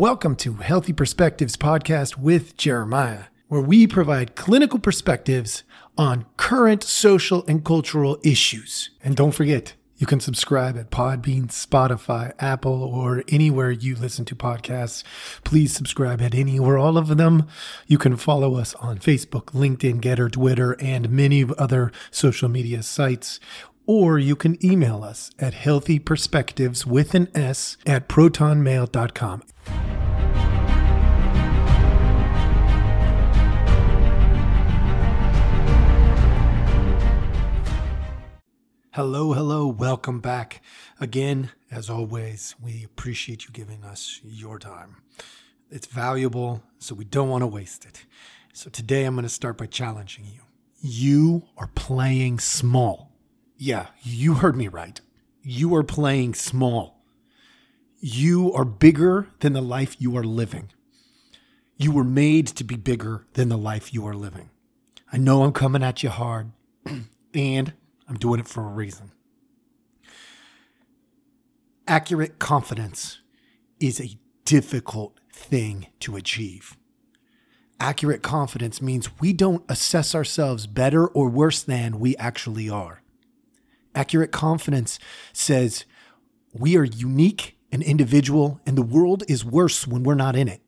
Welcome to Healthy Perspectives Podcast with Jeremiah, where we provide clinical perspectives on current social and cultural issues. And don't forget, you can subscribe at Podbean, Spotify, Apple, or anywhere you listen to podcasts. Please subscribe at any or all of them. You can follow us on Facebook, LinkedIn, GETTR, Twitter, and many other social media sites. Or you can email us at healthyperspectives with an S at protonmail.com. Hello, hello, welcome back. Again, as always, we appreciate you giving us your time. It's valuable, so we don't want to waste it. So today I'm going to start by challenging you. You are playing small. Yeah, you heard me right. You are playing small. You are bigger than the life you are living. You were made to be bigger than the life you are living. I know I'm coming at you hard, and I'm doing it for a reason. Accurate confidence is a difficult thing to achieve. Accurate confidence means we don't assess ourselves better or worse than we actually are. Accurate confidence says we are unique and individual, and the world is worse when we're not in it.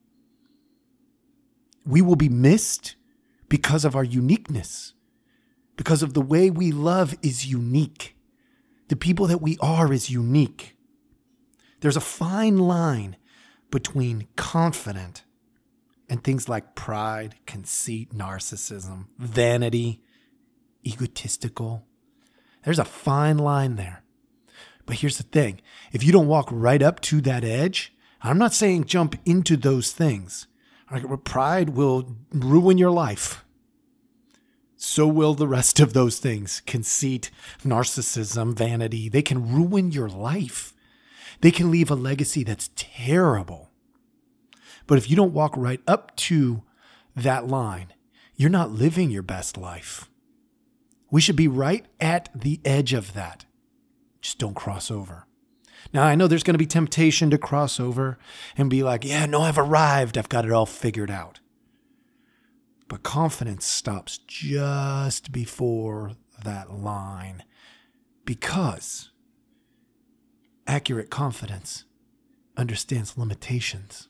We will be missed because of our uniqueness because of the way we love is unique. The people that we are is unique. There's a fine line between confident and things like pride, conceit, narcissism, vanity, egotistical. There's a fine line there. But here's the thing if you don't walk right up to that edge, I'm not saying jump into those things. Pride will ruin your life so will the rest of those things conceit, narcissism, vanity. They can ruin your life. They can leave a legacy that's terrible. But if you don't walk right up to that line, you're not living your best life. We should be right at the edge of that. Just don't cross over. Now, I know there's going to be temptation to cross over and be like, yeah, no, I've arrived. I've got it all figured out. But confidence stops just before that line because accurate confidence understands limitations.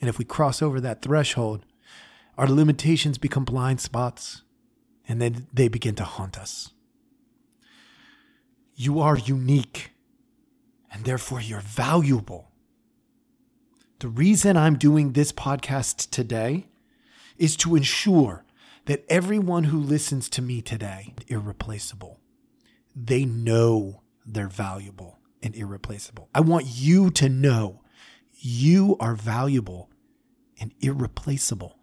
And if we cross over that threshold, our limitations become blind spots and then they begin to haunt us. You are unique and therefore you're valuable. The reason I'm doing this podcast today is to ensure that everyone who listens to me today is irreplaceable. They know they're valuable and irreplaceable. I want you to know you are valuable and irreplaceable.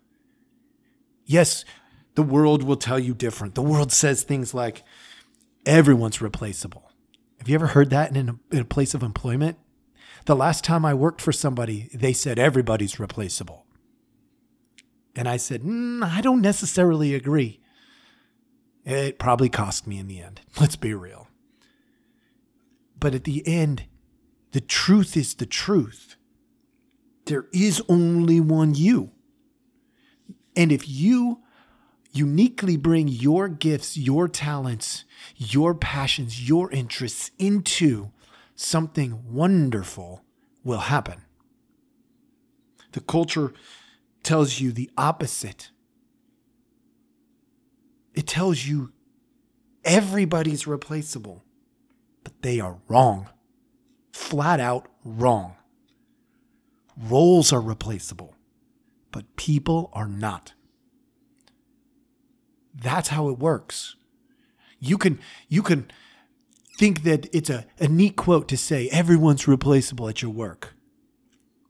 Yes, the world will tell you different. The world says things like everyone's replaceable. Have you ever heard that in a, in a place of employment? The last time I worked for somebody, they said everybody's replaceable. And I said, mm, I don't necessarily agree. It probably cost me in the end. Let's be real. But at the end, the truth is the truth. There is only one you. And if you uniquely bring your gifts, your talents, your passions, your interests into something wonderful will happen. The culture tells you the opposite. It tells you everybody's replaceable, but they are wrong. Flat out wrong. Roles are replaceable, but people are not. That's how it works. You can you can think that it's a, a neat quote to say everyone's replaceable at your work.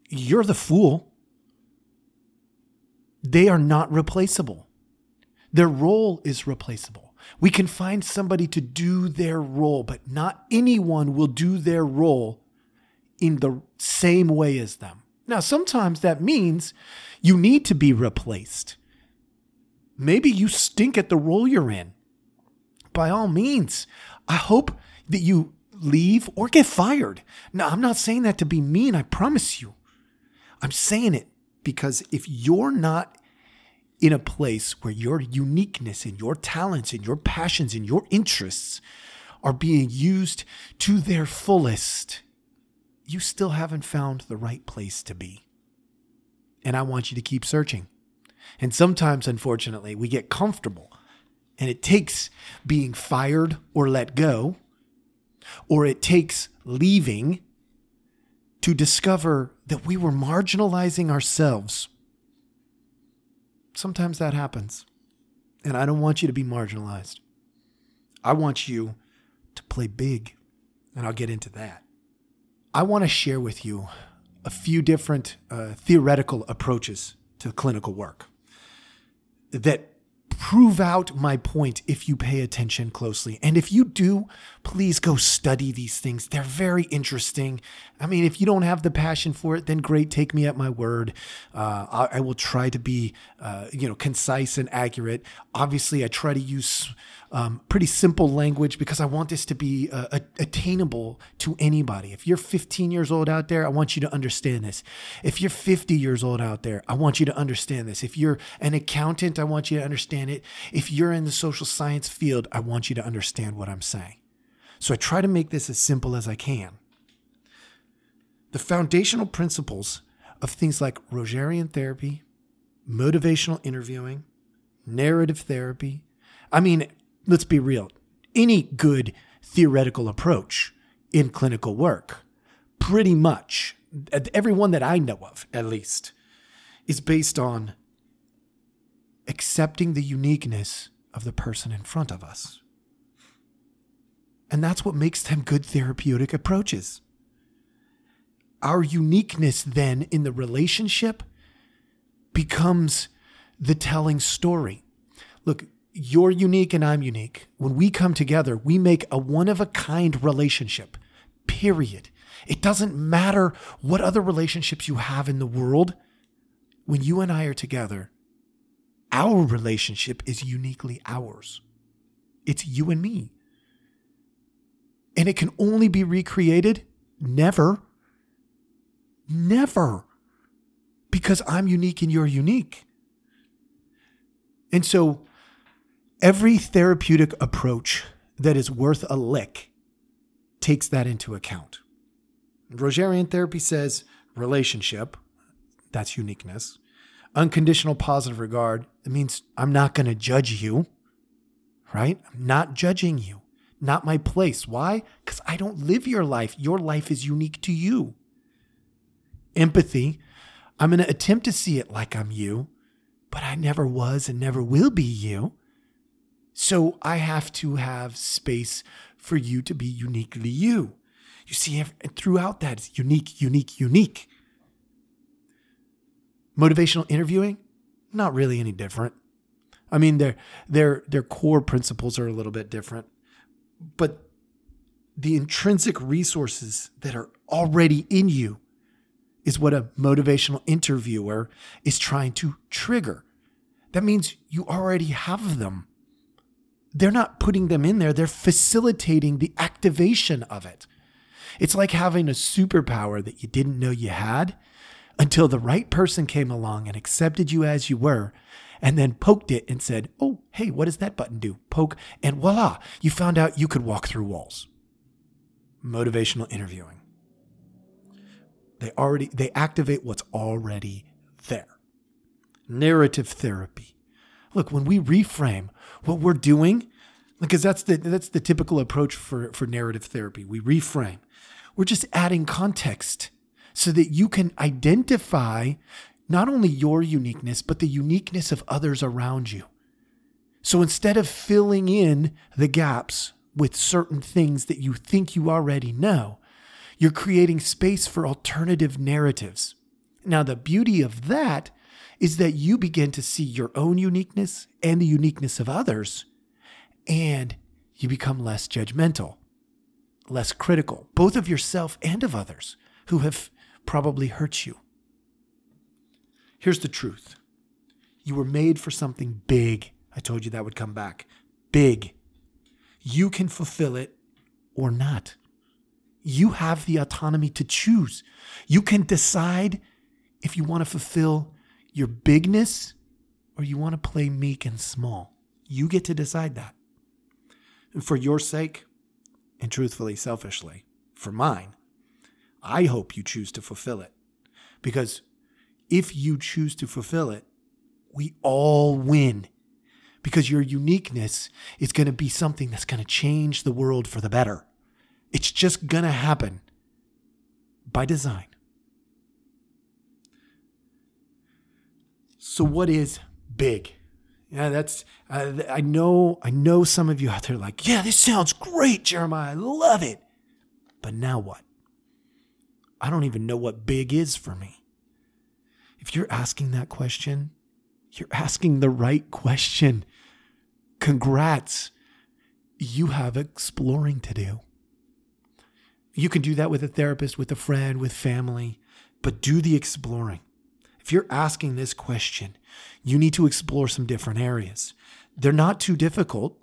You're the fool they are not replaceable. Their role is replaceable. We can find somebody to do their role, but not anyone will do their role in the same way as them. Now, sometimes that means you need to be replaced. Maybe you stink at the role you're in. By all means, I hope that you leave or get fired. Now, I'm not saying that to be mean, I promise you. I'm saying it because if you're not in a place where your uniqueness and your talents and your passions and your interests are being used to their fullest, you still haven't found the right place to be. And I want you to keep searching. And sometimes, unfortunately, we get comfortable and it takes being fired or let go, or it takes leaving to discover that we were marginalizing ourselves. Sometimes that happens. And I don't want you to be marginalized. I want you to play big. And I'll get into that. I want to share with you a few different uh, theoretical approaches to clinical work that prove out my point if you pay attention closely. And if you do, please go study these things. They're very interesting. I mean, if you don't have the passion for it, then great, take me at my word. Uh, I, I, will try to be, uh, you know, concise and accurate. Obviously, I try to use um, pretty simple language because I want this to be uh, attainable to anybody. If you're 15 years old out there, I want you to understand this. If you're 50 years old out there, I want you to understand this. If you're an accountant, I want you to understand it. If you're in the social science field, I want you to understand what I'm saying. So I try to make this as simple as I can. The foundational principles of things like Rogerian therapy, motivational interviewing, narrative therapy. I mean, let's be real, any good theoretical approach in clinical work, pretty much, every one that I know of at least, is based on accepting the uniqueness of the person in front of us. And that's what makes them good therapeutic approaches. Our uniqueness then in the relationship becomes the telling story. Look, you're unique and I'm unique. When we come together, we make a one of a kind relationship, period. It doesn't matter what other relationships you have in the world. When you and I are together, our relationship is uniquely ours. It's you and me. And it can only be recreated never, never, because I'm unique and you're unique. And so, Every therapeutic approach that is worth a lick takes that into account. Rogerian therapy says relationship, that's uniqueness. Unconditional positive regard, it means I'm not going to judge you, right? I'm not judging you, not my place. Why? Because I don't live your life. Your life is unique to you. Empathy, I'm going to attempt to see it like I'm you, but I never was and never will be you. So I have to have space for you to be uniquely you. You see, throughout that, it's unique, unique, unique. Motivational interviewing, not really any different. I mean, their their their core principles are a little bit different, but the intrinsic resources that are already in you is what a motivational interviewer is trying to trigger. That means you already have them they're not putting them in there, they're facilitating the activation of it. It's like having a superpower that you didn't know you had until the right person came along and accepted you as you were and then poked it and said, Oh, hey, what does that button do? Poke, and voila, you found out you could walk through walls. Motivational interviewing. They already they activate what's already there. Narrative therapy. Look, when we reframe what we're doing, because that's the that's the typical approach for, for narrative therapy. We reframe. We're just adding context so that you can identify not only your uniqueness, but the uniqueness of others around you. So instead of filling in the gaps with certain things that you think you already know, you're creating space for alternative narratives. Now, the beauty of that is that you begin to see your own uniqueness and the uniqueness of others, and you become less judgmental, less critical, both of yourself and of others who have probably hurt you. Here's the truth you were made for something big. I told you that would come back. Big. You can fulfill it or not. You have the autonomy to choose. You can decide if you want to fulfill your bigness or you want to play meek and small. You get to decide that. And for your sake, and truthfully, selfishly, for mine, I hope you choose to fulfill it. Because if you choose to fulfill it, we all win. Because your uniqueness is going to be something that's going to change the world for the better. It's just going to happen by design. So, what is big? Yeah, that's uh, I know I know some of you out there like, yeah, this sounds great, Jeremiah. I love it. But now what? I don't even know what big is for me. If you're asking that question, you're asking the right question. Congrats. You have exploring to do. You can do that with a therapist, with a friend, with family, but do the exploring. If you're asking this question, you need to explore some different areas. They're not too difficult.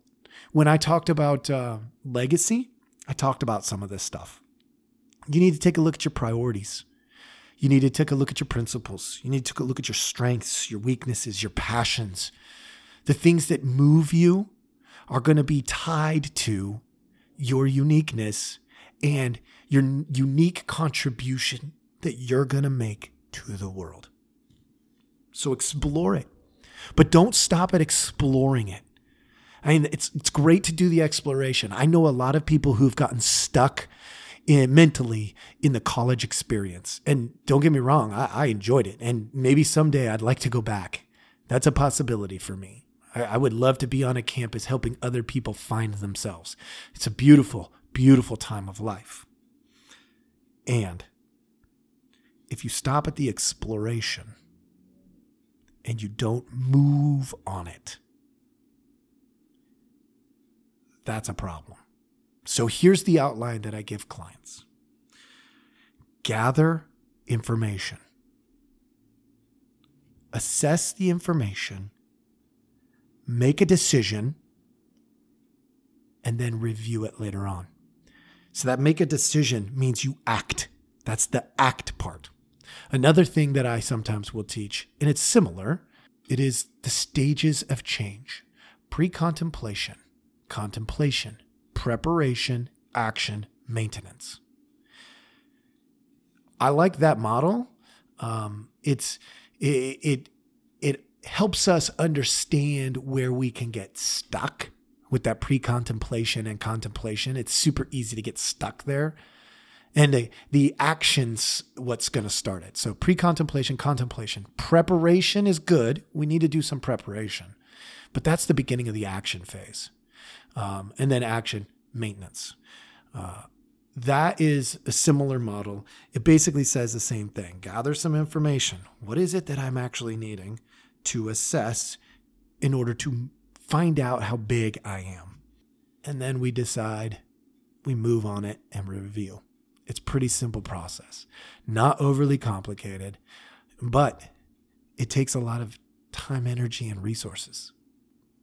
When I talked about uh, legacy, I talked about some of this stuff. You need to take a look at your priorities. You need to take a look at your principles. You need to take a look at your strengths, your weaknesses, your passions. The things that move you are going to be tied to your uniqueness and your unique contribution that you're going to make to the world. So explore it. But don't stop at exploring it. I mean, it's it's great to do the exploration. I know a lot of people who've gotten stuck in, mentally in the college experience. And don't get me wrong, I, I, enjoyed it. And maybe someday I'd like to go back. That's a possibility for me. I, I would love to be on a campus helping other people find themselves. It's a beautiful, beautiful time of life. And if you stop at the exploration and you don't move on it, that's a problem. So here's the outline that I give clients gather information, assess the information, make a decision, and then review it later on. So that make a decision means you act. That's the act part. Another thing that I sometimes will teach, and it's similar, it is the stages of change pre contemplation, contemplation, preparation, action, maintenance. I like that model. Um, it's it, it it helps us understand where we can get stuck with that pre-contemplation and contemplation. It's super easy to get stuck there. And the, the actions, what's going to start it. So pre contemplation, contemplation. Preparation is good. We need to do some preparation, but that's the beginning of the action phase um, and then action maintenance. Uh, that is a similar model. It basically says the same thing gather some information. What is it that I'm actually needing to assess in order to find out how big I am? And then we decide, we move on it and review. Pretty simple process, not overly complicated, but it takes a lot of time, energy, and resources.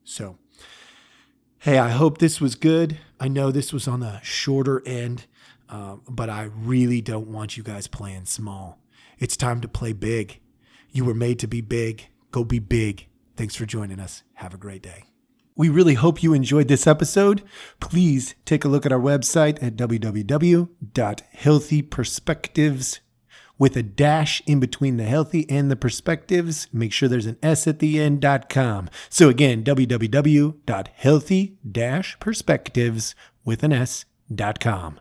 So, Hey, I hope this was good. I know this was on the shorter end, um, but I really don't want you guys playing small. It's time to play big. You were made to be big. Go be big. Thanks for joining us. Have a great day. We really hope you enjoyed this episode. Please take a look at our website at www.healthyperspectives.com with a dash in between the healthy and the perspectives. Make sure there's an S at the end.com. So again, www.healthy-perspectives with an S.com.